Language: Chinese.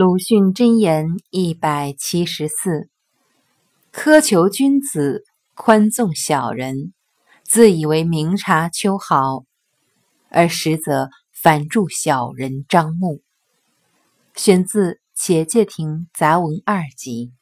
鲁迅箴言一百七十四：苛求君子，宽纵小人，自以为明察秋毫，而实则反助小人张目。选自《且介亭杂文二集》。